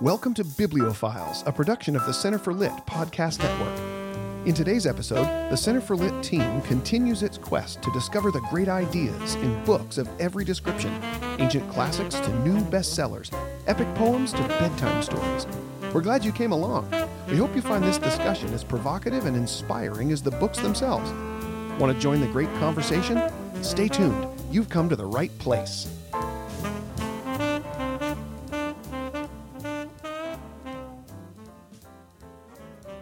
Welcome to Bibliophiles, a production of the Center for Lit podcast network. In today's episode, the Center for Lit team continues its quest to discover the great ideas in books of every description ancient classics to new bestsellers, epic poems to bedtime stories. We're glad you came along. We hope you find this discussion as provocative and inspiring as the books themselves. Want to join the great conversation? Stay tuned. You've come to the right place.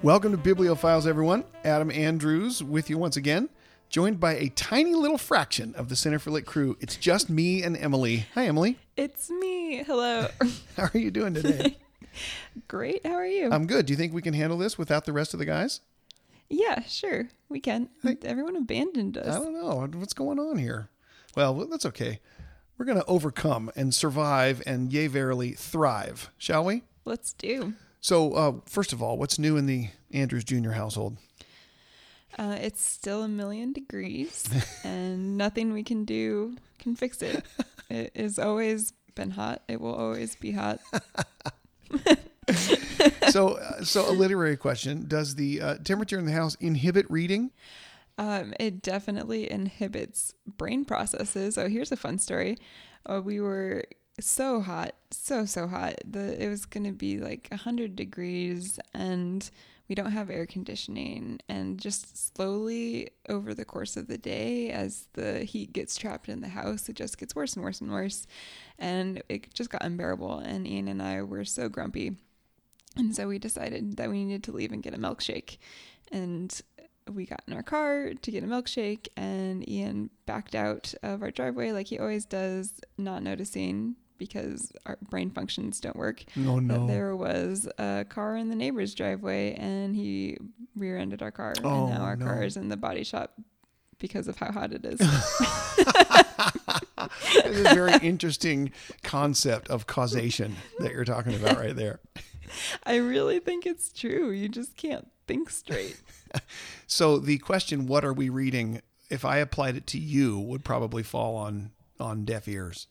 Welcome to Bibliophiles, everyone. Adam Andrews with you once again, joined by a tiny little fraction of the Center for Lit crew. It's just me and Emily. Hi, Emily. It's me. Hello. How are you doing today? Great. How are you? I'm good. Do you think we can handle this without the rest of the guys? yeah, sure. We can. Everyone abandoned us. I don't know. What's going on here? Well, that's okay. We're going to overcome and survive and, yea, verily, thrive, shall we? Let's do. So, uh, first of all, what's new in the Andrews Jr. household? Uh, it's still a million degrees, and nothing we can do can fix it. It has always been hot. It will always be hot. so, uh, so a literary question: Does the uh, temperature in the house inhibit reading? Um, it definitely inhibits brain processes. So here's a fun story. Uh, we were so hot, so so hot. The it was gonna be like hundred degrees, and we don't have air conditioning. And just slowly over the course of the day, as the heat gets trapped in the house, it just gets worse and worse and worse, and it just got unbearable. And Ian and I were so grumpy, and so we decided that we needed to leave and get a milkshake, and we got in our car to get a milkshake and Ian backed out of our driveway like he always does, not noticing because our brain functions don't work. Oh That there was a car in the neighbor's driveway and he rear-ended our car Oh, and now oh, our no. car is in the body shop because of how hot it is. It's a very interesting concept of causation that you're talking about right there. I really think it's true. You just can't think straight. So the question, "What are we reading?" If I applied it to you, would probably fall on on deaf ears.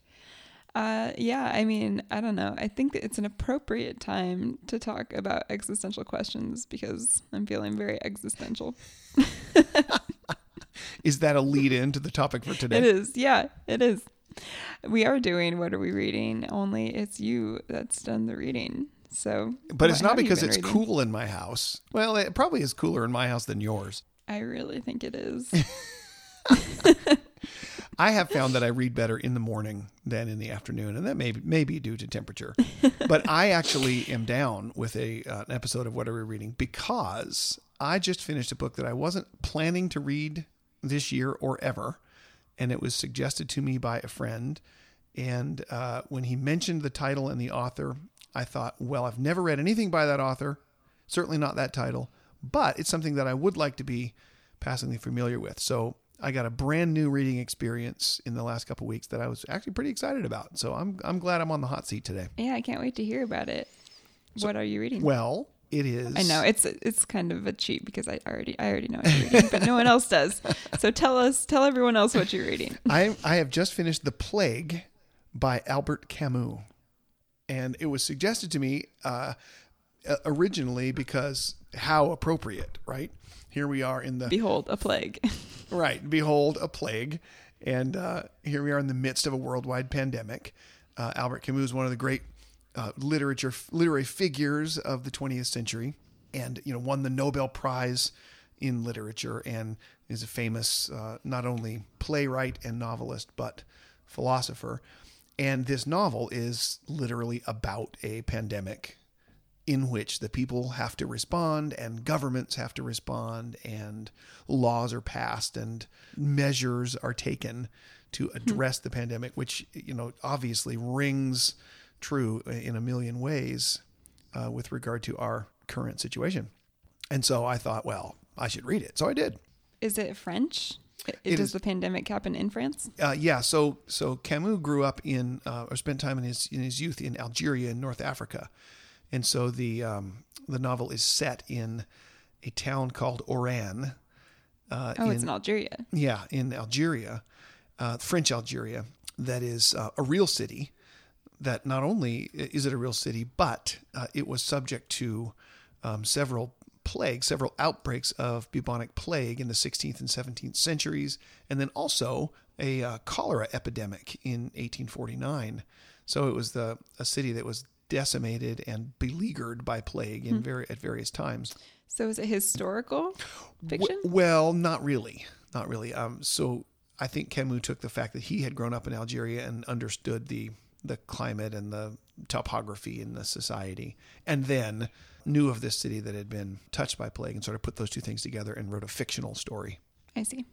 Uh, yeah, I mean, I don't know. I think it's an appropriate time to talk about existential questions because I'm feeling very existential. Is that a lead in to the topic for today? It is. Yeah, it is. We are doing What Are We Reading? Only it's you that's done the reading. So, But it's not because it's reading? cool in my house. Well, it probably is cooler in my house than yours. I really think it is. I have found that I read better in the morning than in the afternoon, and that may be, may be due to temperature. but I actually am down with a uh, an episode of What Are We Reading because I just finished a book that I wasn't planning to read this year or ever, and it was suggested to me by a friend. And uh, when he mentioned the title and the author, I thought, well, I've never read anything by that author, certainly not that title, but it's something that I would like to be passingly familiar with. So I got a brand new reading experience in the last couple weeks that I was actually pretty excited about. So I'm I'm glad I'm on the hot seat today. yeah, I can't wait to hear about it. what are you reading? Well, it is. I know it's it's kind of a cheat because I already I already know what you're reading, but no one else does. So tell us, tell everyone else what you're reading. I I have just finished The Plague by Albert Camus, and it was suggested to me uh, originally because how appropriate, right? Here we are in the Behold, a plague. Right. Behold, a plague. And uh, here we are in the midst of a worldwide pandemic. Uh, Albert Camus is one of the great uh, literature literary figures of the 20th century, and you know won the Nobel Prize in literature, and is a famous uh, not only playwright and novelist but philosopher. And this novel is literally about a pandemic in which the people have to respond and governments have to respond and laws are passed and measures are taken to address the pandemic which you know obviously rings true in a million ways uh, with regard to our current situation. And so i thought well i should read it. So i did. Is it French? It, It does is- the pandemic happen in France? uh, yeah, so so Camus grew up in uh, or spent time in his in his youth in Algeria in North Africa, and so the um, the novel is set in a town called Oran. Uh, Oh, in, it's in Algeria. yeah, in Algeria, uh, French Algeria. That is uh, a real city that not only is it a real city, but uh, it was subject to um, several plagues, several outbreaks of bubonic plague in the 16th and 17th centuries, and then also a uh, cholera epidemic in 1849. So it was the a city that was decimated and beleaguered by plague in very at various times. So is it historical fiction? W- well, not really, not really. Um, so I think Camus took the fact that he had grown up in Algeria and understood the the climate and the topography and the society, and then knew of this city that had been touched by plague, and sort of put those two things together and wrote a fictional story. I see.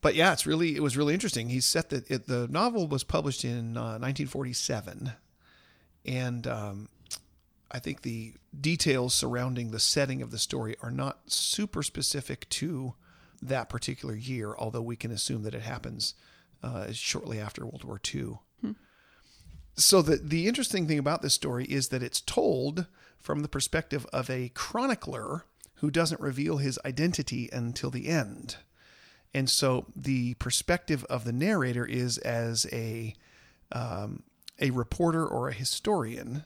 But yeah, it's really it was really interesting. He set that it, the novel was published in uh, 1947, and um, I think the details surrounding the setting of the story are not super specific to that particular year, although we can assume that it happens uh, shortly after World War II. So the the interesting thing about this story is that it's told from the perspective of a chronicler who doesn't reveal his identity until the end. And so the perspective of the narrator is as a um, a reporter or a historian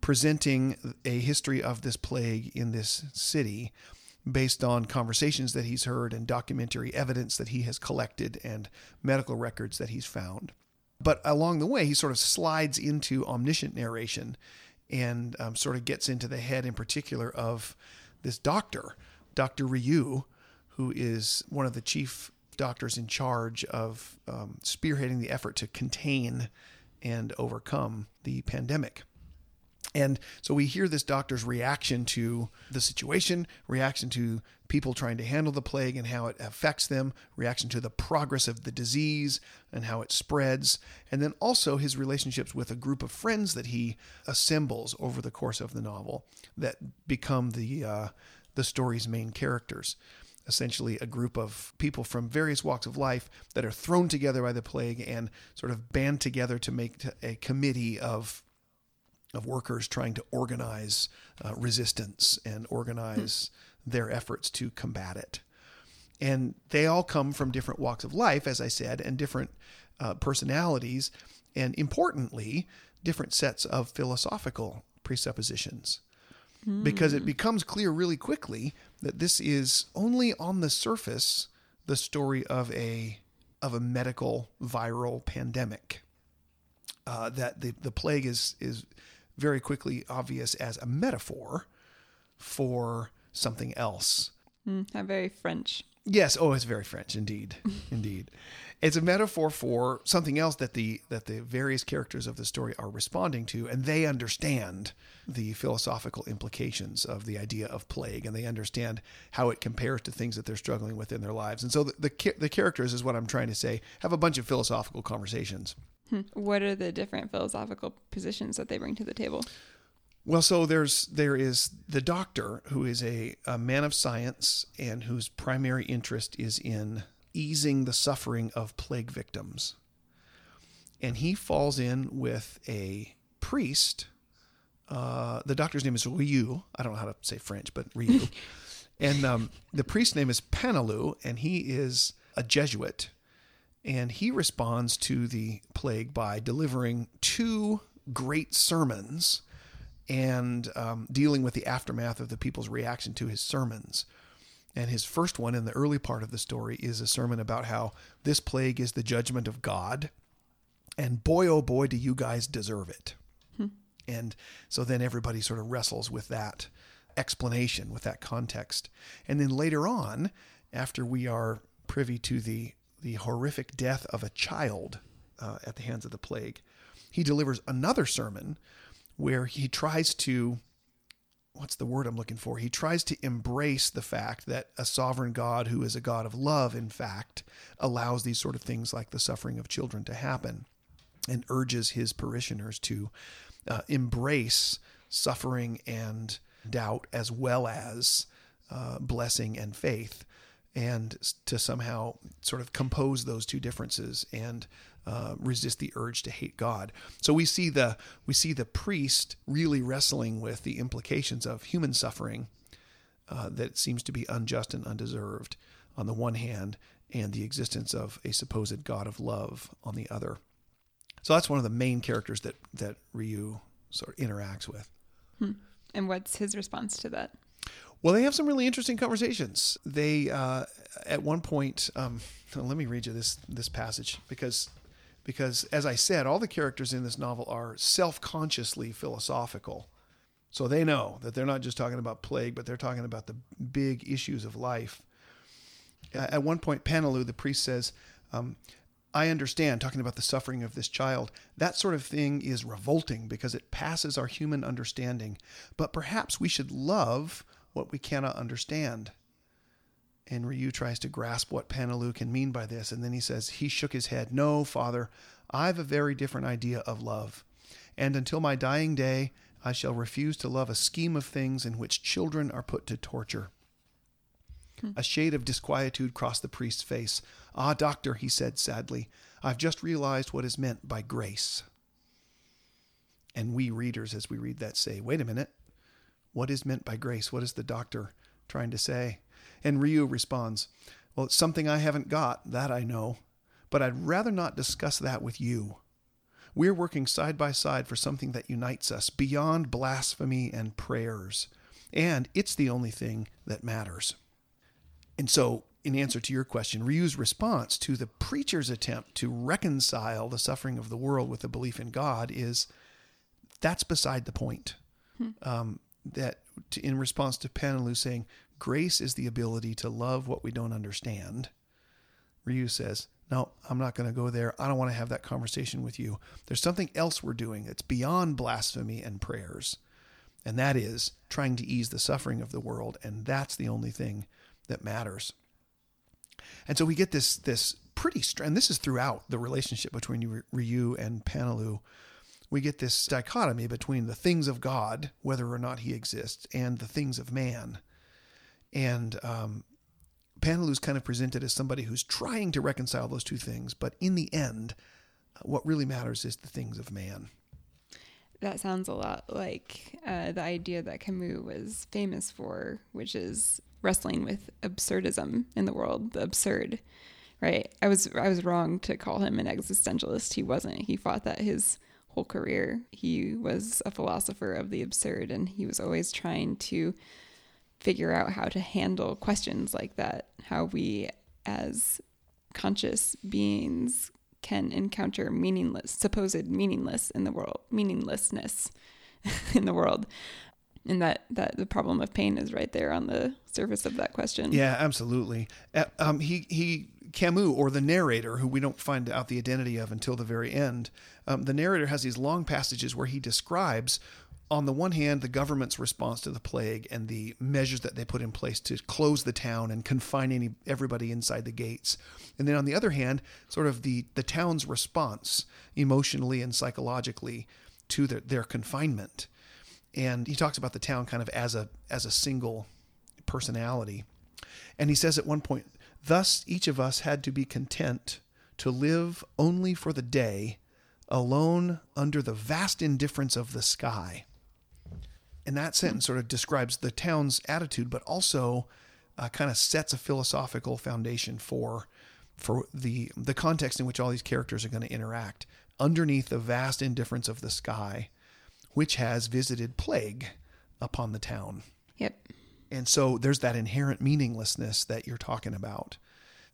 presenting a history of this plague in this city based on conversations that he's heard and documentary evidence that he has collected and medical records that he's found. But along the way, he sort of slides into omniscient narration and um, sort of gets into the head in particular of this doctor, Dr. Rieux, who is one of the chief doctors in charge of um, spearheading the effort to contain and overcome the pandemic. And so we hear this doctor's reaction to the situation, reaction to people trying to handle the plague and how it affects them, reaction to the progress of the disease and how it spreads, and then also his relationships with a group of friends that he assembles over the course of the novel that become the uh, the story's main characters. Essentially, a group of people from various walks of life that are thrown together by the plague and sort of band together to make a committee of of workers trying to organize uh, resistance and organize their efforts to combat it. And they all come from different walks of life, as I said, and different uh, personalities, and importantly, different sets of philosophical presuppositions. Because it becomes clear really quickly that this is only on the surface the story of a of a medical viral pandemic. Uh, that the, the plague is is very quickly obvious as a metaphor for something else. Mm, I'm very French. Yes, oh, it's very French, indeed, indeed. It's a metaphor for something else that the that the various characters of the story are responding to, and they understand the philosophical implications of the idea of plague, and they understand how it compares to things that they're struggling with in their lives. And so the the, the characters is what I'm trying to say have a bunch of philosophical conversations. Hmm. What are the different philosophical positions that they bring to the table? Well, so there's there is the doctor who is a, a man of science and whose primary interest is in easing the suffering of plague victims. And he falls in with a priest. Uh, the doctor's name is Rieux. I don't know how to say French, but Rieux. and um, the priest's name is Paneloux, and he is a Jesuit. And he responds to the plague by delivering two great sermons and um, dealing with the aftermath of the people's reaction to his sermons. And his first one in the early part of the story is a sermon about how this plague is the judgment of God. And boy, oh boy, do you guys deserve it. Hmm. And so then everybody sort of wrestles with that explanation, with that context. And then later on, after we are privy to the, the horrific death of a child uh, at the hands of the plague, he delivers another sermon where he tries to what's the word I'm looking for? He tries to embrace the fact that a sovereign God who is a God of love, in fact, allows these sort of things like the suffering of children to happen and urges his parishioners to uh, embrace suffering and doubt as well as uh, blessing and faith and to somehow sort of compose those two differences and uh, resist the urge to hate God. So we see the we see the priest really wrestling with the implications of human suffering uh, that seems to be unjust and undeserved on the one hand, and the existence of a supposed God of love on the other. So that's one of the main characters that that Rieux sort of interacts with. And what's his response to that? Well, they have some really interesting conversations. They, uh, at one point, um, let me read you this this passage because because as I said, all the characters in this novel are self consciously philosophical. So they know that they're not just talking about plague, but they're talking about the big issues of life. Uh, at one point, Paneloux, the priest, says, um, I understand, talking about the suffering of this child, that sort of thing is revolting because it passes our human understanding. But perhaps we should love what we cannot understand. And Rieux tries to grasp what Paneloux can mean by this, and then he says, He shook his head. No, father, I've a very different idea of love. And until my dying day, I shall refuse to love a scheme of things in which children are put to torture. A shade of disquietude crossed the priest's face. Ah, doctor, he said sadly, I've just realized what is meant by grace. And we readers, as we read that, say, wait a minute. What is meant by grace? What is the doctor trying to say? And Rieux responds, Well, it's something I haven't got, that I know, but I'd rather not discuss that with you. We're working side by side for something that unites us beyond blasphemy and prayers, and it's the only thing that matters. And so, in answer to your question, Rieux's response to the preacher's attempt to reconcile the suffering of the world with a belief in God is that's beside the point. Um, that to, in response to Paneloux saying, grace is the ability to love what we don't understand, Rieux says, No, I'm not going to go there. I don't want to have that conversation with you. There's something else we're doing that's beyond blasphemy and prayers. And that is trying to ease the suffering of the world. And that's the only thing that matters. And so we get this this pretty and this is throughout the relationship between Rieux and Paneloux. We get this dichotomy between the things of God, whether or not He exists, and the things of man. And um, Paneloux's kind of presented as somebody who's trying to reconcile those two things, but in the end, what really matters is the things of man. That sounds a lot like uh, the idea that Camus was famous for, which is wrestling with absurdism in the world, the absurd. Right? I was I was wrong to call him an existentialist. He wasn't. He fought that his whole career. He was a philosopher of the absurd, and he was always trying to figure out how to handle questions like that. How we, as conscious beings, can encounter meaningless, supposed meaningless in the world, meaninglessness in the world, and that that the problem of pain is right there on the surface of that question. Yeah, absolutely. Uh, um, he he Camus or the narrator, who we don't find out the identity of until the very end. Um, the narrator has these long passages where he describes, on the one hand, the government's response to the plague and the measures that they put in place to close the town and confine any, everybody inside the gates, and then on the other hand, sort of the the town's response emotionally and psychologically to their, their confinement. And he talks about the town kind of as a as a single personality. And he says at one point, Thus each of us had to be content to live only for the day, alone under the vast indifference of the sky. And that sentence sort of describes the town's attitude, but also uh, kind of sets a philosophical foundation for for the the context in which all these characters are going to interact underneath the vast indifference of the sky, which has visited plague upon the town. Yep. And so there's that inherent meaninglessness that you're talking about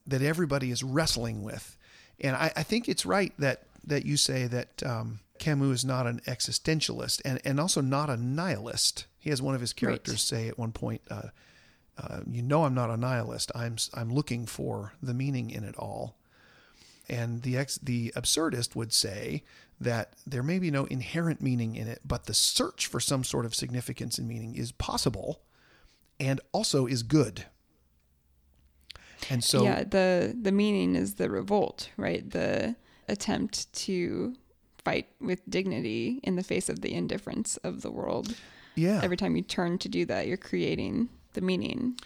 that everybody is wrestling with. And I, I think it's right that, that you say that um, Camus is not an existentialist and, and also not a nihilist. He has one of his characters Right. say at one point, uh, uh, "You know, I'm not a nihilist. I'm I'm looking for the meaning in it all." And the ex, the absurdist would say that there may be no inherent meaning in it, but the search for some sort of significance and meaning is possible, and also is good. And so, yeah, the the meaning is the revolt, right? The attempt to fight with dignity in the face of the indifference of the world. yeah, Every time you turn to do that, you're creating the meaning.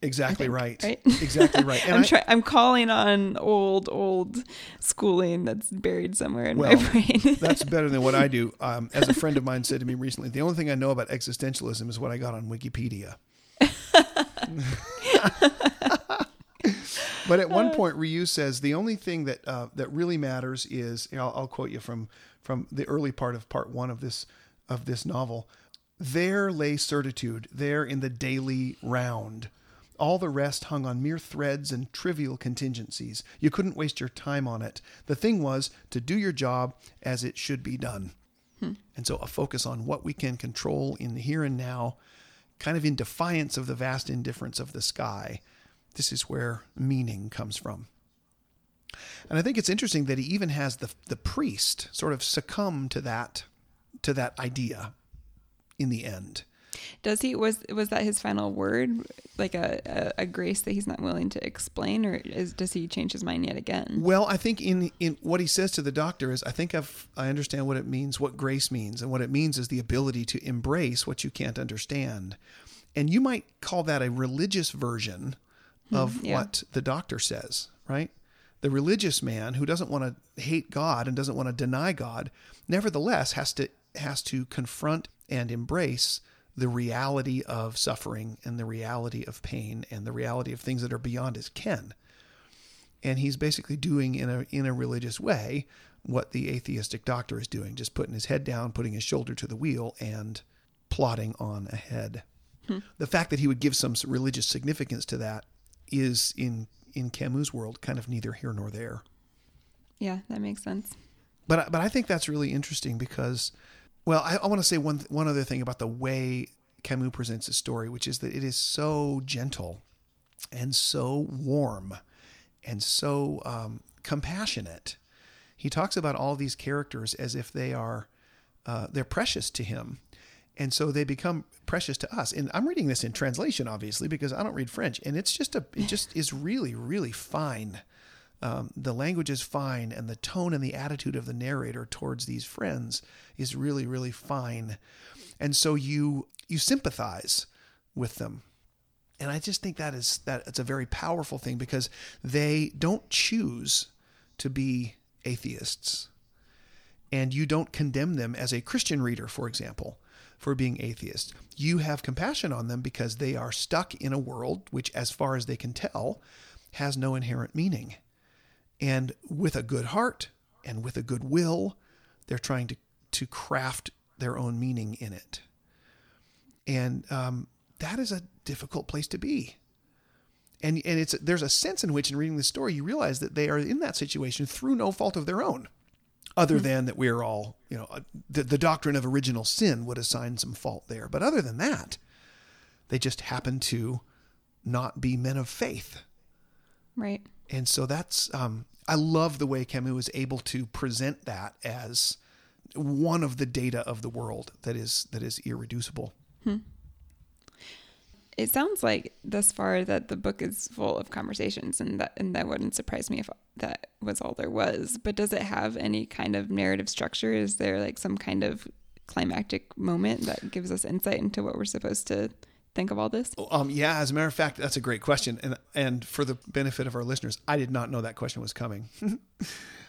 exactly think, right. right? Exactly right. And I'm I- try- I'm calling on old old schooling that's buried somewhere in Well, my brain. That's better than what I do. Um, as a friend of mine said to me recently, the only thing I know about existentialism is what I got on Wikipedia. But at one point, Rieux says the only thing that uh, that really matters is you know, I'll, I'll quote you from from the early part of part one of this of this novel. There lay certitude, there in the daily round. All the rest hung on mere threads and trivial contingencies. You couldn't waste your time on it. The thing was to do your job as it should be done. And so a focus on what we can control in the here and now, kind of in defiance of the vast indifference of the sky. This is where meaning comes from. And I think it's interesting that he even has the the priest sort of succumb to that to that idea in the end. Does he was was that his final word, like a, a, a grace that he's not willing to explain, or is does he change his mind yet again? Well, I think in in what he says to the doctor is, I think I've I understand what it means, what grace means, and what it means is the ability to embrace what you can't understand, and you might call that a religious version hmm, of yeah. what the doctor says, right? The religious man who doesn't want to hate God and doesn't want to deny God, nevertheless has to has to confront and embrace the reality of suffering and the reality of pain and the reality of things that are beyond his ken. And he's basically doing in a in a religious way what the atheistic doctor is doing just putting his head down putting his shoulder to the wheel and plodding on ahead. Hmm. The fact that he would give some religious significance to that is in in Camus' world kind of neither here nor there. Yeah, that makes sense. but I- but I think that's really interesting because, well, I, I want to say one one other thing about the way Camus presents his story, which is that it is so gentle, and so warm, and so um, compassionate. He talks about all these characters as if they are uh, they're precious to him, and so they become precious to us. And I'm reading this in translation, obviously, because I don't read French, and it's just a it just is really really fine. Um, the language is fine, and the tone and the attitude of the narrator towards these friends is really, really fine, and so you you sympathize with them, and I just think that is that it's a very powerful thing because they don't choose to be atheists, and you don't condemn them as a Christian reader, for example, for being atheists. You have compassion on them because they are stuck in a world which, as far as they can tell, has no inherent meaning. And with a good heart and with a good will, they're trying to, to craft their own meaning in it. And um, that is a difficult place to be. And, and it's there's a sense in which, in reading the story, you realize that they are in that situation through no fault of their own, other than that we're all, you know, uh, the, the doctrine of original sin would assign some fault there. But other than that, they just happen to not be men of faith. Right. And so that's um, I love the way Camus is able to present that as one of the data of the world that is that is irreducible. It sounds like thus far that the book is full of conversations, and that and that wouldn't surprise me if that was all there was. But does it have any kind of narrative structure? Is there like some kind of climactic moment that gives us insight into what we're supposed to think of all this? Um, yeah, as a matter of fact, that's a great question, and and for the benefit of our listeners, I did not know that question was coming,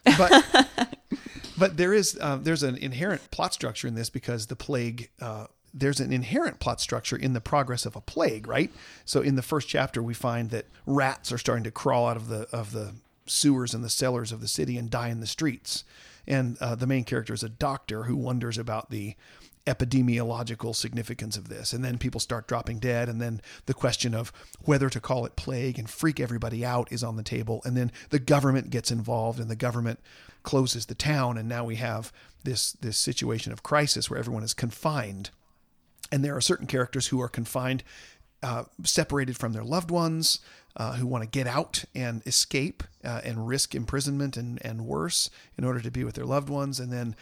but but there is uh, there's an inherent plot structure in this because the plague. Uh, there's an inherent plot structure in the progress of a plague, right? So in the first chapter, we find that rats are starting to crawl out of the of the sewers and the cellars of the city and die in the streets. And uh, the main character is a doctor who wonders about the epidemiological significance of this. And then people start dropping dead. And then the question of whether to call it plague and freak everybody out is on the table. And then the government gets involved and the government closes the town. And now we have this, this situation of crisis where everyone is confined. And there are certain characters who are confined, uh, separated from their loved ones, uh, who want to get out and escape uh, and risk imprisonment and, and worse in order to be with their loved ones. And then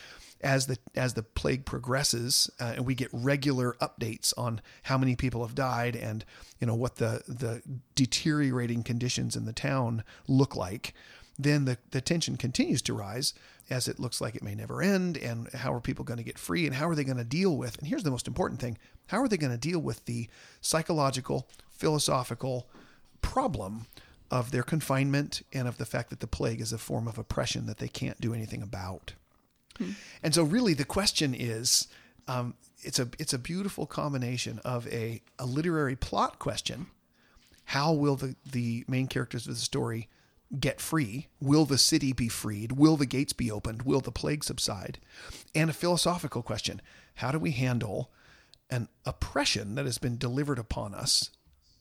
as the as the plague progresses, uh, and we get regular updates on how many people have died and you know what the the deteriorating conditions in the town look like, then the, the tension continues to rise as it looks like it may never end. And how are people going to get free? And how are they going to deal with? And here's the most important thing: how are they going to deal with the psychological, philosophical problem of their confinement and of the fact that the plague is a form of oppression that they can't do anything about? And so, really, the question is, um, it's a it's a beautiful combination of a, a literary plot question How will the, the main characters of the story get free? Will the city be freed? Will the gates be opened? Will the plague subside? And a philosophical question How do we handle an oppression that has been delivered upon us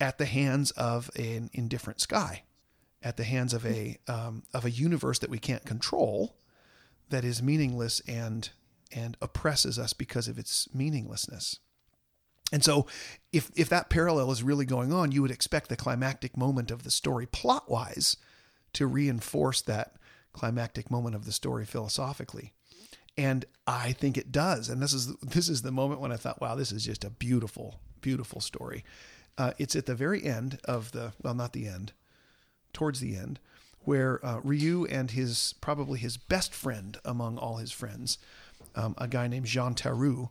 at the hands of an indifferent sky, at the hands of a, um, of a universe that we can't control, that is meaningless and, and oppresses us because of its meaninglessness? And so, if if that parallel is really going on, you would expect the climactic moment of the story, plot wise, to reinforce that climactic moment of the story philosophically. And I think it does. And this is this is the moment when I thought, wow, this is just a beautiful, beautiful story. Uh, it's at the very end of the well, not the end, towards the end, where uh, Rieux and his probably his best friend among all his friends, um, a guy named Jean Tarrou,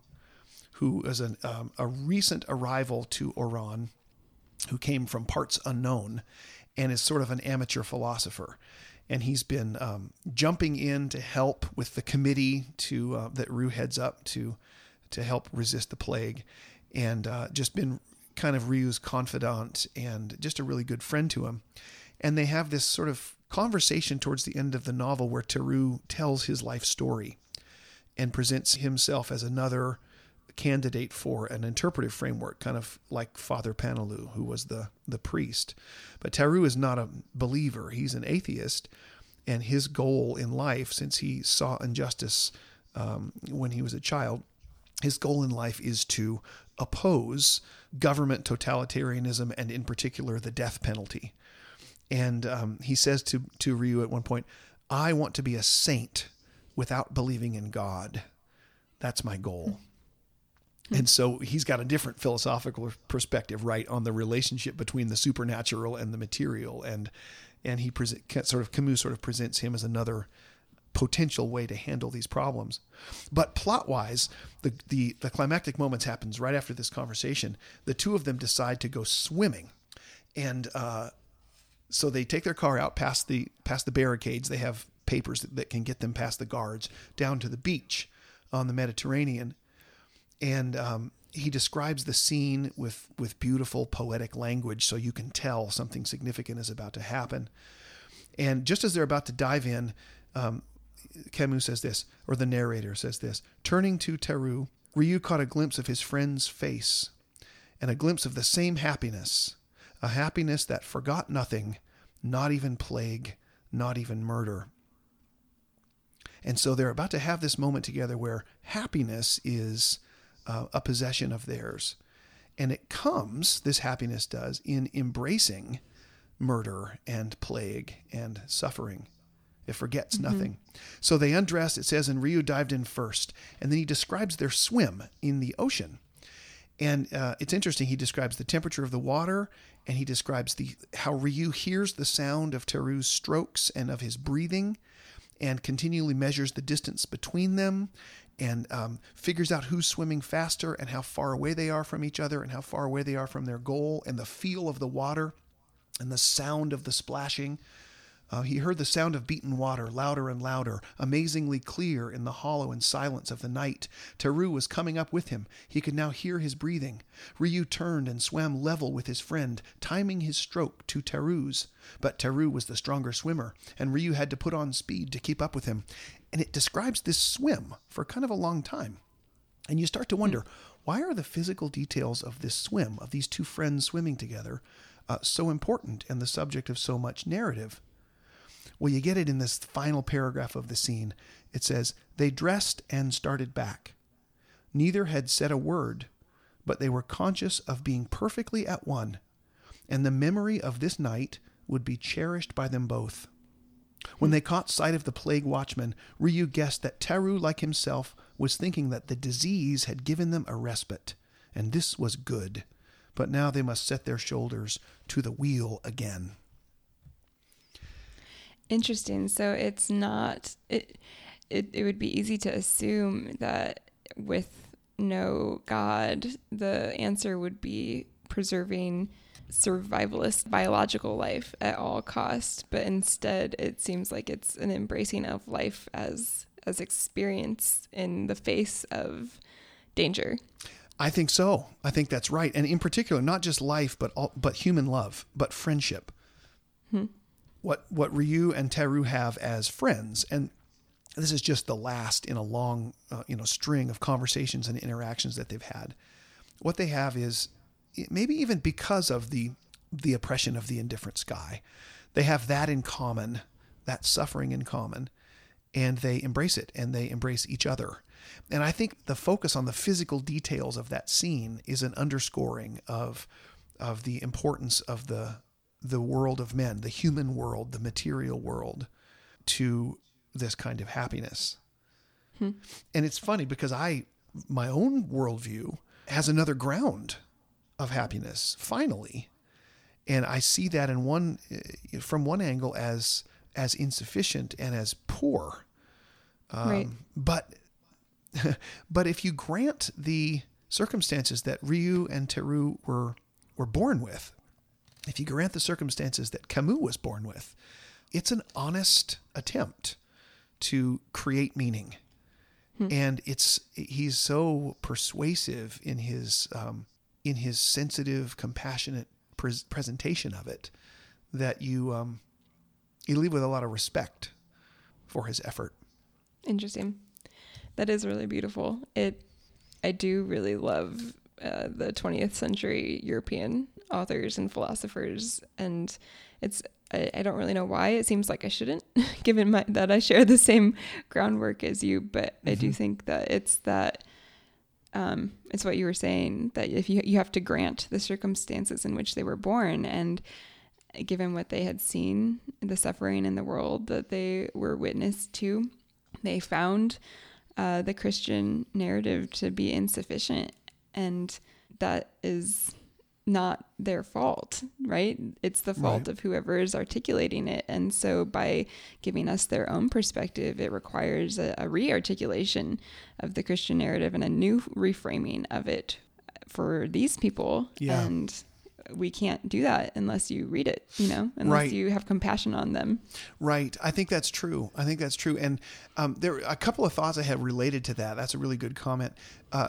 who is an, um, a recent arrival to Oran, who came from parts unknown, and is sort of an amateur philosopher. And he's been um, jumping in to help with the committee to uh, that Rieux heads up to to help resist the plague, and uh, just been kind of Rieux's confidant and just a really good friend to him. And they have this sort of conversation towards the end of the novel where Tarrou tells his life story and presents himself as another candidate for an interpretive framework, kind of like Father Paneloux, who was the, the priest. But Tarrou is not a believer, he's an atheist, and his goal in life, since he saw injustice um, when he was a child, his goal in life is to oppose government totalitarianism and, in particular, the death penalty. And um, he says to, to Rieux at one point, I want to be a saint without believing in God. That's my goal. And so he's got a different philosophical perspective, right, on the relationship between the supernatural and the material, and and he present, sort of Camus sort of presents him as another potential way to handle these problems. But plot wise, the, the the climactic moments happens right after this conversation. The two of them decide to go swimming, and uh, so they take their car out past the past the barricades. They have papers that, that can get them past the guards down to the beach on the Mediterranean and um, he describes the scene with with beautiful poetic language, so you can tell something significant is about to happen. And just as they're about to dive in, um, Camus says this, or the narrator says this: turning to Tarrou, Rieux caught a glimpse of his friend's face, and a glimpse of the same happiness, a happiness that forgot nothing, not even plague, not even murder. And so they're about to have this moment together where happiness is uh, a possession of theirs. And it comes, this happiness does, in embracing murder and plague and suffering. It forgets mm-hmm. nothing. So they undressed, it says, and Rieux dived in first. And then he describes their swim in the ocean. And uh, it's interesting. He describes the temperature of the water, and he describes the how Rieux hears the sound of Tarrou's strokes and of his breathing, and continually measures the distance between them and um, figures out who's swimming faster and how far away they are from each other and how far away they are from their goal and the feel of the water and the sound of the splashing. Uh, he heard the sound of beaten water louder and louder, amazingly clear in the hollow and silence of the night. Tarrou was coming up with him. He could now hear his breathing. Rieux turned and swam level with his friend, timing his stroke to Tarrou's. But Tarrou was the stronger swimmer, and Rieux had to put on speed to keep up with him. And it describes this swim for kind of a long time. And you start to wonder why are the physical details of this swim, of these two friends swimming together, uh, so important and the subject of so much narrative? Well, you get it in this final paragraph of the scene. It says, They dressed and started back. Neither had said a word, but they were conscious of being perfectly at one, and the memory of this night would be cherished by them both. When they caught sight of the plague watchman, Rieux guessed that Tarrou, like himself, was thinking that the disease had given them a respite, and this was good. But now they must set their shoulders to the wheel again. Interesting. So it's not it it it would be easy to assume that with no God, the answer would be preserving survivalist biological life at all cost, but instead it seems like it's an embracing of life as as experience in the face of danger. I think so. I think that's right, and in particular, not just life, but all, but human love, but friendship. Hmm. What what Rieux and Tarrou have as friends, and this is just the last in a long, uh, you know, string of conversations and interactions that they've had. What they have is maybe even because of the the oppression of the indifferent sky, they have that in common, that suffering in common, and they embrace it and they embrace each other and I think the focus on the physical details of that scene is an underscoring of of the importance of the the world of men, the human world, the material world, to this kind of happiness. Hmm. And it's funny because I my own worldview has another ground of happiness, finally. And I see that in one from one angle as as insufficient and as poor. Um, right. But but if you grant the circumstances that Rieux and Tarrou were were born with, if you grant the circumstances that Camus was born with, it's an honest attempt to create meaning. Hmm. And it's he's so persuasive in his um, in his sensitive, compassionate pre- presentation of it that you um, you leave with a lot of respect for his effort. Interesting that is really beautiful. It, I do really love uh, the 20th century European authors and philosophers, and it's I, I, don't really know why. It seems like I shouldn't, given my, that I share the same groundwork as you. But mm-hmm. I do mm-hmm. think that it's that. Um, it's what you were saying that if you you have to grant the circumstances in which they were born and given what they had seen, the suffering in the world that they were witness to, they found uh, the Christian narrative to be insufficient. And that is not their fault, right? It's the fault right. of whoever is articulating it. And so by giving us their own perspective, it requires a, a re articulation of the Christian narrative and a new reframing of it for these people. Yeah. And we can't do that unless you read it, you know, unless right. you have compassion on them. Right. I think that's true. I think that's true. And um, there a couple of thoughts I had related to that. That's a really good comment. Uh,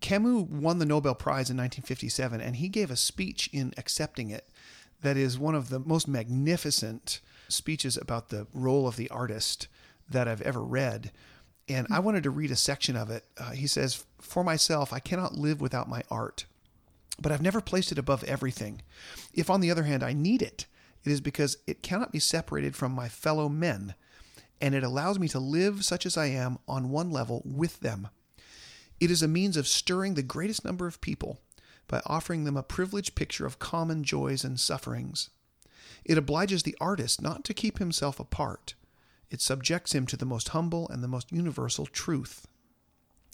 Camus won the Nobel Prize in 1957, and he gave a speech in accepting it that is one of the most magnificent speeches about the role of the artist that I've ever read. And I wanted to read a section of it. Uh, he says, For myself, I cannot live without my art but I've never placed it above everything. If, on the other hand, I need it, it is because it cannot be separated from my fellow men, and it allows me to live such as I am on one level with them. It is a means of stirring the greatest number of people by offering them a privileged picture of common joys and sufferings. It obliges the artist not to keep himself apart. It subjects him to the most humble and the most universal truth.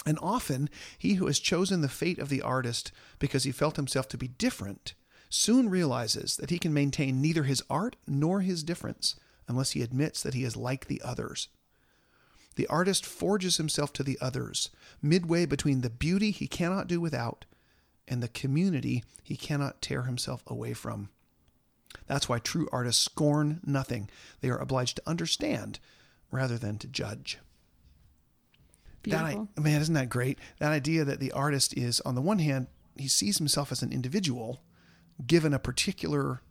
And often, he who has chosen the fate of the artist because he felt himself to be different soon realizes that he can maintain neither his art nor his difference unless he admits that he is like the others. The artist forges himself to the others, midway between the beauty he cannot do without and the community he cannot tear himself away from. That's why true artists scorn nothing. They are obliged to understand rather than to judge. Beautiful. That man, isn't that great? That idea that the artist is, on the one hand, he sees himself as an individual, given a particular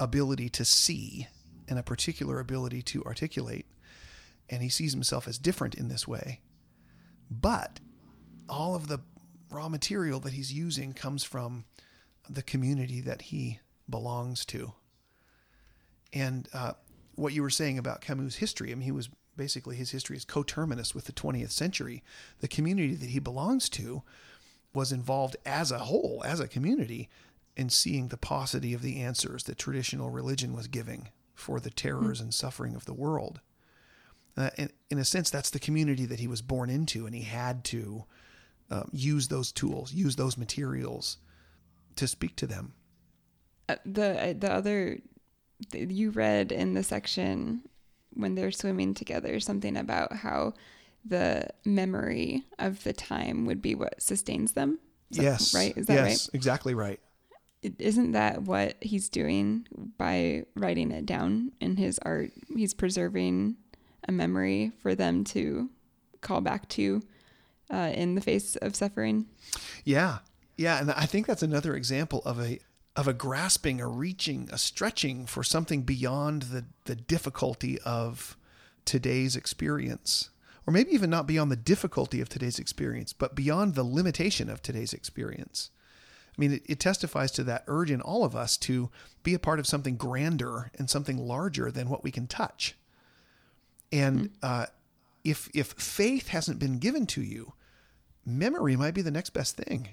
ability to see and a particular ability to articulate, and he sees himself as different in this way. But all of the raw material that he's using comes from the community that he belongs to. And uh, what you were saying about Camus' history, I mean, he was basically his history is coterminous with the 20th century. The community that he belongs to was involved as a whole, as a community, in seeing the paucity of the answers that traditional religion was giving for the terrors mm-hmm. and suffering of the world. Uh, in, in a sense, that's the community that he was born into, and he had to um, use those tools, use those materials to speak to them. Uh, the uh, the other you read in the section when they're swimming together something about how the memory of the time would be what sustains them. Is yes. That, right? Is that yes, right? Exactly right. Isn't that what he's doing by writing it down in his art? He's preserving a memory for them to call back to uh, in the face of suffering. Yeah. Yeah, and I think that's another example of a of a grasping, a reaching, a stretching for something beyond the the difficulty of today's experience. Or maybe even not beyond the difficulty of today's experience, but beyond the limitation of today's experience. I mean, it, it testifies to that urge in all of us to be a part of something grander and something larger than what we can touch. And uh, if if faith hasn't been given to you, memory might be the next best thing.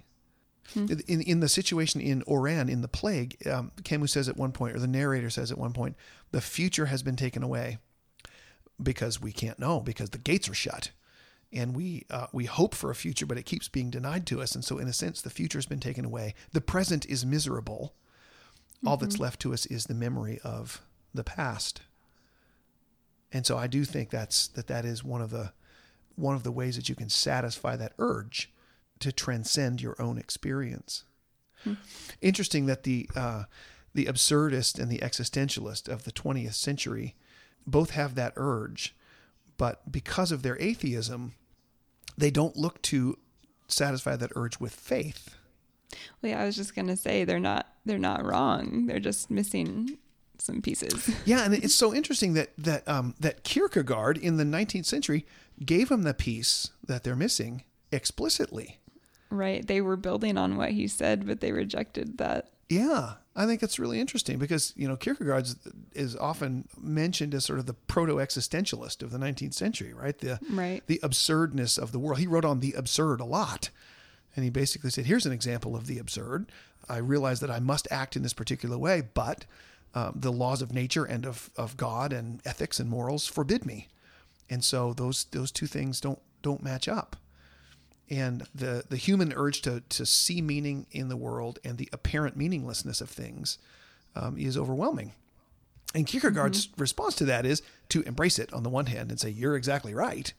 In in the situation in Oran in the plague, um, Camus says at one point, or the narrator says at one point, the future has been taken away because we can't know because the gates are shut, and we uh, we hope for a future, but it keeps being denied to us, and so in a sense, the future has been taken away. The present is miserable. All that's left to us is the memory of the past. And so I do think that's that that is one of the one of the ways that you can satisfy that urge to transcend your own experience. Interesting that the uh, the absurdist and the existentialist of the 20th century both have that urge, but because of their atheism, they don't look to satisfy that urge with faith. Well, yeah, I was just gonna say they're not they're not wrong. They're just missing some pieces. Yeah, and it's so interesting that that um, that Kierkegaard in the 19th century gave them the piece that they're missing explicitly. Right. They were building on what he said, but they rejected that. Yeah, I think it's really interesting because you know Kierkegaard is often mentioned as sort of the proto-existentialist of the 19th century, right? The Right. the absurdness of the world. He wrote on the absurd a lot, and he basically said, "Here's an example of the absurd. I realize that I must act in this particular way, but um, the laws of nature and of of God and ethics and morals forbid me, and so those those two things don't don't match up." and the the human urge to to see meaning in the world and the apparent meaninglessness of things um, is overwhelming. And Kierkegaard's response to that is to embrace it on the one hand and say you're exactly right,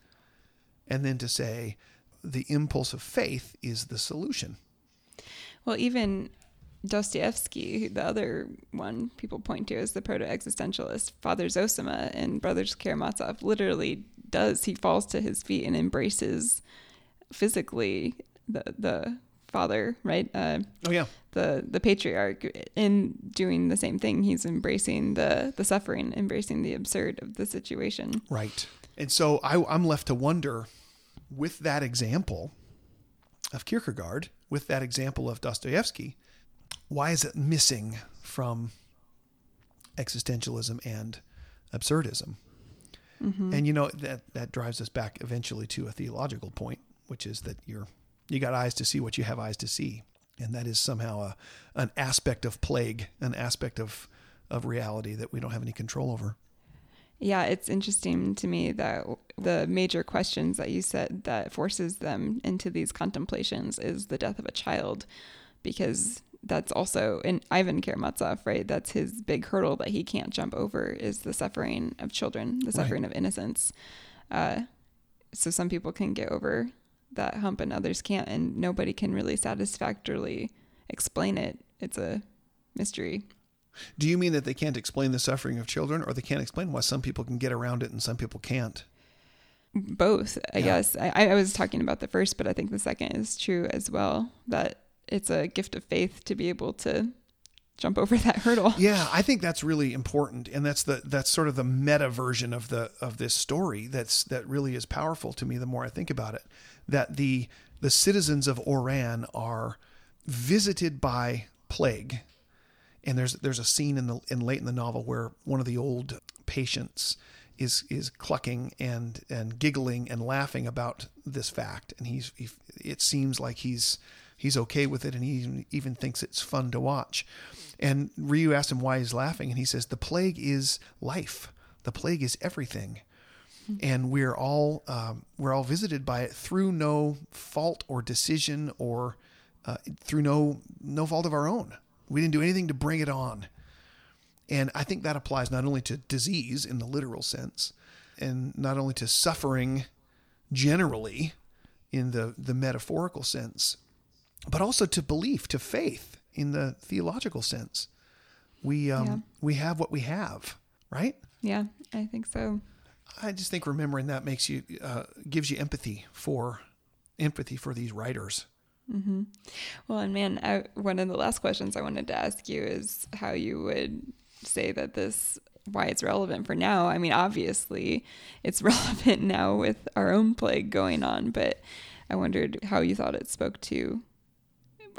and then to say the impulse of faith is the solution. Well, even Dostoevsky, the other one people point to as the proto existentialist, Father Zosima in Brothers Karamazov, literally does. He falls to his feet and embraces physically the the father, right? Uh, Oh yeah, the the patriarch in doing the same thing. He's embracing the the suffering, embracing the absurd of the situation. right. And so I, I'm left to wonder, with that example of Kierkegaard, with that example of Dostoevsky, why is it missing from existentialism and absurdism? Mm-hmm. And you know that that drives us back eventually to a theological point, which is that you're you got eyes to see what you have eyes to see, and that is somehow a an aspect of plague, an aspect of of reality that we don't have any control over. Yeah, it's interesting to me that the major questions that you said that forces them into these contemplations is the death of a child, because that's also in Ivan Karamazov, right? That's his big hurdle that he can't jump over is the suffering of children, the suffering of innocence. Uh, so some people can get over that hump and others can't, and nobody can really satisfactorily explain it. It's a mystery. Do you mean that they can't explain the suffering of children, or they can't explain why some people can get around it and some people can't? both i Yeah. guess I, I was talking about the first but i think the second is true as well that it's a gift of faith to be able to jump over that hurdle Yeah, I think that's really important, and that's the that's sort of the meta version of the of this story. That's that really is powerful to me. The more I think about it, that the the citizens of Oran are visited by plague, and there's there's a scene in the in late in the novel where one of the old patients is is clucking and and giggling and laughing about this fact, and he's he, it seems like he's he's okay with it, and he even, even thinks it's fun to watch. And Rieux asked him why he's laughing, and he says the plague is life. The plague is everything, and we're all um, we're all visited by it through no fault or decision or uh, through no no fault of our own. We didn't do anything to bring it on. And I think that applies not only to disease in the literal sense, and not only to suffering generally in the, the metaphorical sense, but also to belief, to faith in the theological sense. We um, Yeah. we have what we have, right? yeah i think so I just think remembering that makes you uh, gives you empathy for empathy for these writers. Mm-hmm. Well, and man, I, one of the last questions I wanted to ask you is how you would say that this why it's relevant for now. I mean, obviously, it's relevant now with our own plague going on, but I wondered how you thought it spoke to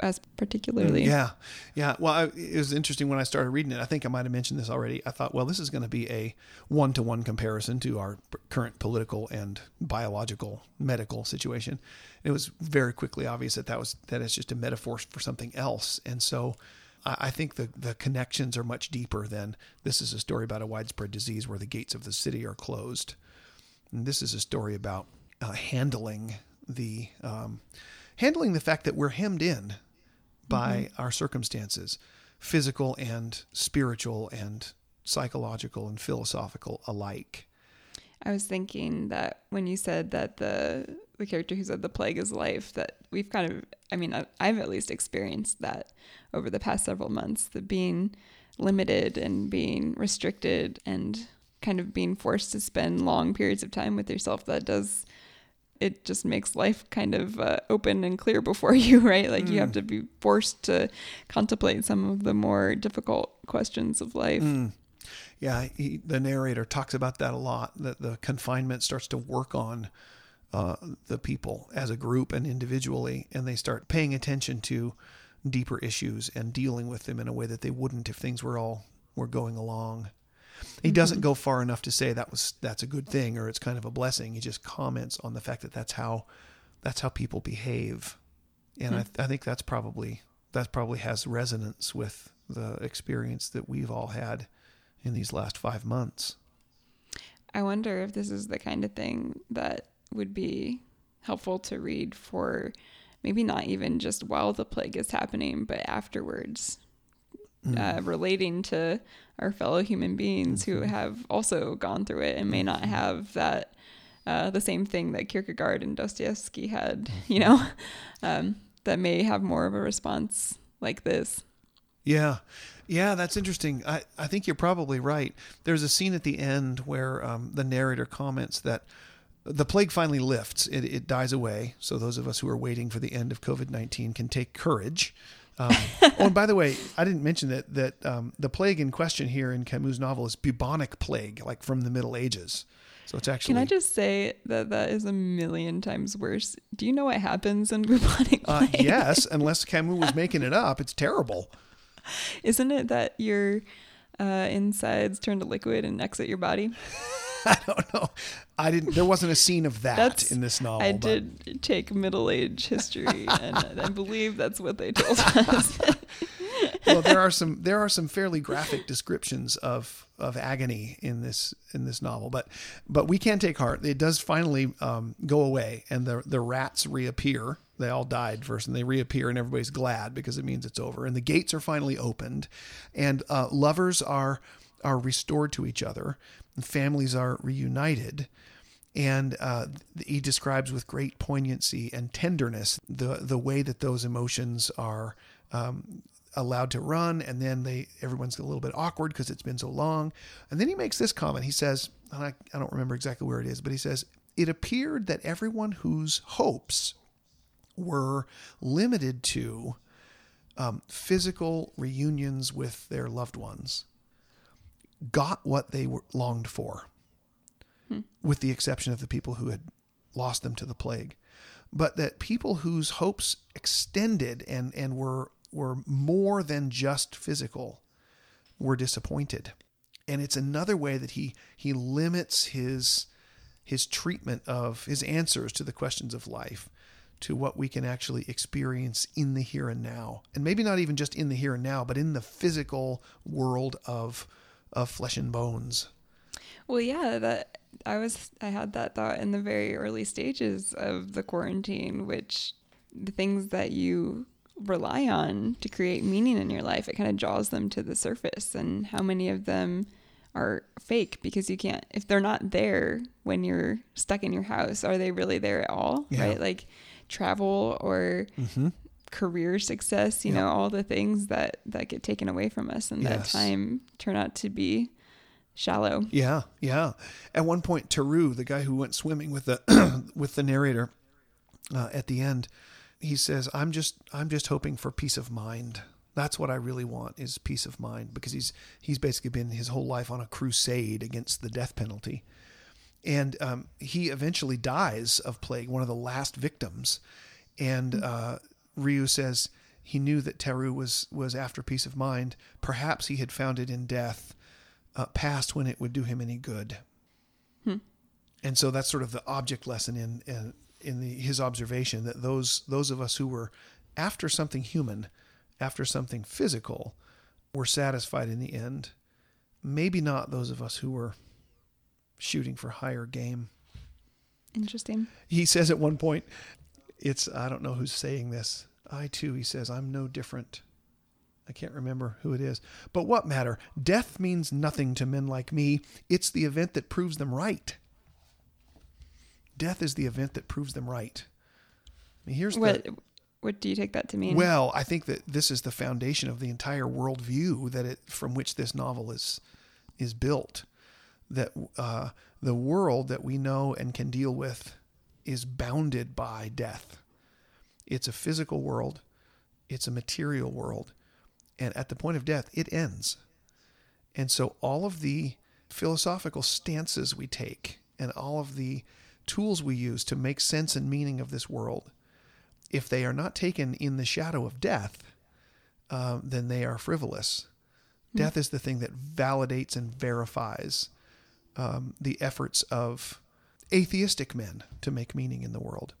us particularly. Yeah, yeah. Well, I, it was interesting when I started reading it. I think I might have mentioned this already. I thought, well, this is going to be a one-to-one comparison to our current political and biological medical situation. It was very quickly obvious that that was that is just a metaphor for something else, and so. I think the, the connections are much deeper than this is a story about a widespread disease where the gates of the city are closed. And this is a story about uh, handling the um, handling the fact that we're hemmed in by mm-hmm. our circumstances, physical and spiritual and psychological and philosophical alike. I was thinking that when you said that the the character who said the plague is life, that we've kind of, I mean, I've at least experienced that over the past several months, the being limited and being restricted and kind of being forced to spend long periods of time with yourself. That does it just makes life kind of uh, open and clear before you, right? Like mm. you have mm. to be forced to contemplate some of the more difficult questions of life. Mm. Yeah, he, the narrator talks about that a lot. That the confinement starts to work on uh, the people as a group and individually, and they start paying attention to deeper issues and dealing with them in a way that they wouldn't if things were all were going along. He doesn't mm-hmm. go far enough to say that was that's a good thing or it's kind of a blessing. He just comments on the fact that that's how that's how people behave, and mm I, I think that's probably that probably has resonance with the experience that we've all had in these last five months. I wonder if this is the kind of thing that would be helpful to read for maybe not even just while the plague is happening, but afterwards mm. uh, relating to our fellow human beings mm-hmm. who have also gone through it and may not mm-hmm. have that uh, the same thing that Kierkegaard and Dostoevsky had, you know, um, that may have more of a response like this. Yeah. Yeah, that's interesting. I, I think you're probably right. There's a scene at the end where um, the narrator comments that the plague finally lifts, it, it dies away. So those of us who are waiting for the end of COVID 19 can take courage um, oh, and by the way, I didn't mention that that um, the plague in question here in Camus' novel is bubonic plague, like from the Middle Ages. So it's actually. Can I just say that that is a million times worse? Do you know what happens in bubonic uh, plague? Uh, yes, unless Camus was making it up. It's terrible. Isn't it that your uh, insides turn to liquid and exit your body? I don't know. I didn't. There wasn't a scene of that that's, in this novel. I but. did take middle age history, and I believe that's what they told us. well, there are some there are some fairly graphic descriptions of of agony in this in this novel, but but we can take heart. It does finally um, go away, and the the rats reappear. They all died first, and they reappear, and everybody's glad because it means it's over. And the gates are finally opened, and uh, lovers are are restored to each other families are reunited. And uh, he describes with great poignancy and tenderness the the way that those emotions are um, allowed to run, and then they everyone's a little bit awkward because it's been so long. And then he makes this comment. He says, and I, I don't remember exactly where it is, but he says, "It appeared that everyone whose hopes were limited to um, physical reunions with their loved ones." Got what they were longed for, hmm. with the exception of the people who had lost them to the plague. But that people whose hopes extended and, and were were more than just physical were disappointed. And it's another way that he he limits his his treatment of his answers to the questions of life to what we can actually experience in the here and now. And maybe not even just in the here and now, but in the physical world of of flesh and bones. Well, yeah, that I was I had that thought in the very early stages of the quarantine, which the things that you rely on to create meaning in your life, it kind of draws them to the surface and how many of them are fake because you can't if they're not there when you're stuck in your house, are they really there at all? Yeah. Right? Like travel or mm-hmm career success, you yeah. know, all the things that that get taken away from us and yes. that time turn out to be shallow. Yeah, yeah. At one point Tarrou, the guy who went swimming with the with the narrator, uh, at the end, he says, "I'm just I'm just hoping for peace of mind. That's what I really want is peace of mind because he's he's basically been his whole life on a crusade against the death penalty." And um, he eventually dies of plague, one of the last victims. And uh, Rieux says he knew that Tarrou was was after peace of mind. Perhaps he had found it in death, uh, past when it would do him any good. And so that's sort of the object lesson in in, in the, his observation that those those of us who were after something human, after something physical, were satisfied in the end. Maybe not those of us who were shooting for higher game. Interesting. He says at one point, it's I don't know who's saying this. I too, he says, I'm no different. I can't remember who it is. But what matter? Death means nothing to men like me. It's the event that proves them right. Death is the event that proves them right. I mean, here's What the what do you take that to mean? well, I think that this is the foundation of the entire worldview that it from which this novel is is built. That uh, the world that we know and can deal with is bounded by death. It's a physical world, it's a material world, and at the point of death, it ends. And so, all of the philosophical stances we take and all of the tools we use to make sense and meaning of this world, if they are not taken in the shadow of death, uh, then they are frivolous. Death is the thing that validates and verifies um, the efforts of atheistic men to make meaning in the world.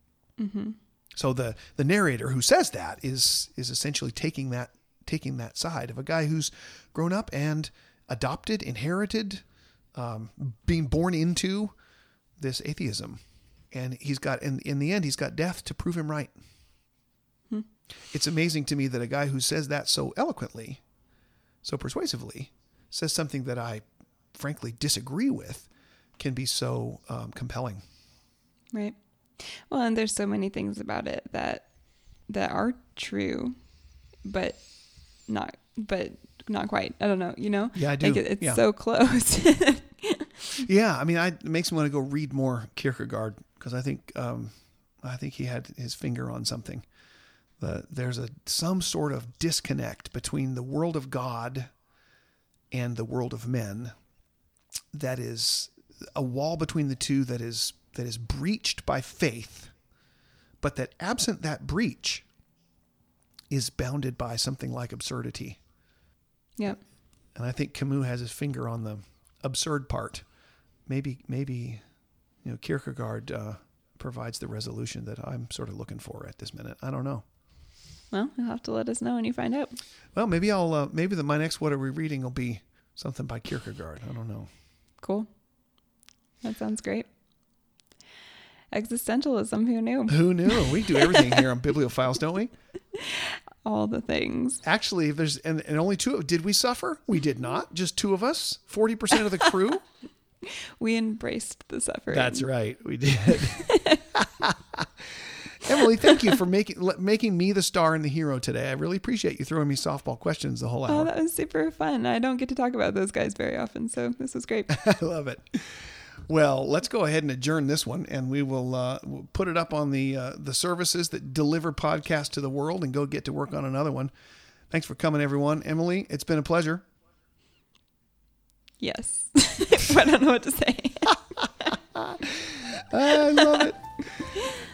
So the the narrator who says that is is essentially taking that taking that side of a guy who's grown up and adopted, inherited, um, being born into this atheism, and he's got in in the end he's got death to prove him right. It's amazing to me that a guy who says that so eloquently, so persuasively, says something that I frankly disagree with, can be so um, compelling. Right. Well, and there's so many things about it that that are true, but not but not quite. I don't know. You know. Yeah, I do. Like it, it's Yeah. so close. Yeah, I mean, I, it makes me want to go read more Kierkegaard because I think um, I think he had his finger on something. The, there's a some sort of disconnect between the world of God and the world of men that is a wall between the two that is that is breached by faith, but that absent that breach is bounded by something like absurdity. yep. And I think Camus has his finger on the absurd part. Maybe, maybe, you know, Kierkegaard uh, provides the resolution that I'm sort of looking for at this minute. I don't know. Well, you'll have to let us know when you find out. Well, maybe I'll. Uh, maybe the my next what are we reading will be something by Kierkegaard. I don't know. Cool. That sounds great. Existentialism, who knew? Who knew? We do everything here on Bibliophiles, don't we? All the things. Actually, if there's and, and only two. Did we suffer? We did not. Just two of us. Forty percent of the crew. We embraced the suffering. That's right, we did. Emily, thank you for making making me the star and the hero today. I really appreciate you throwing me softball questions the whole oh, hour. Oh, that was super fun. I don't get to talk about those guys very often, so this was great. I love it. Well, let's go ahead and adjourn this one, and we will uh, put it up on the uh, the services that deliver podcasts to the world, and go get to work on another one. Thanks for coming, everyone. Emily, it's been a pleasure. Yes. I don't know what to say. I love it.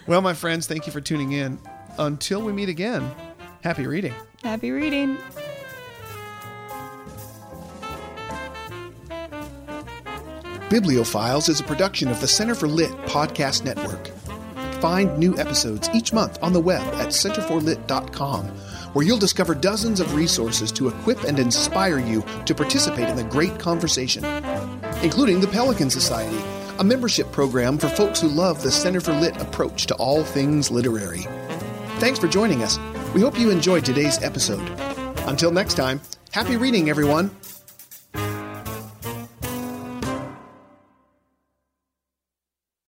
Well, my friends, thank you for tuning in. Until we meet again, happy reading. Happy reading. Bibliophiles is a production of the Center for Lit Podcast Network. Find new episodes each month on the web at centerforlit.com, where you'll discover dozens of resources to equip and inspire you to participate in the great conversation, including the Pelican Society, a membership program for folks who love the Center for Lit approach to all things literary. Thanks for joining us. We hope you enjoyed today's episode. Until next time, happy reading, everyone.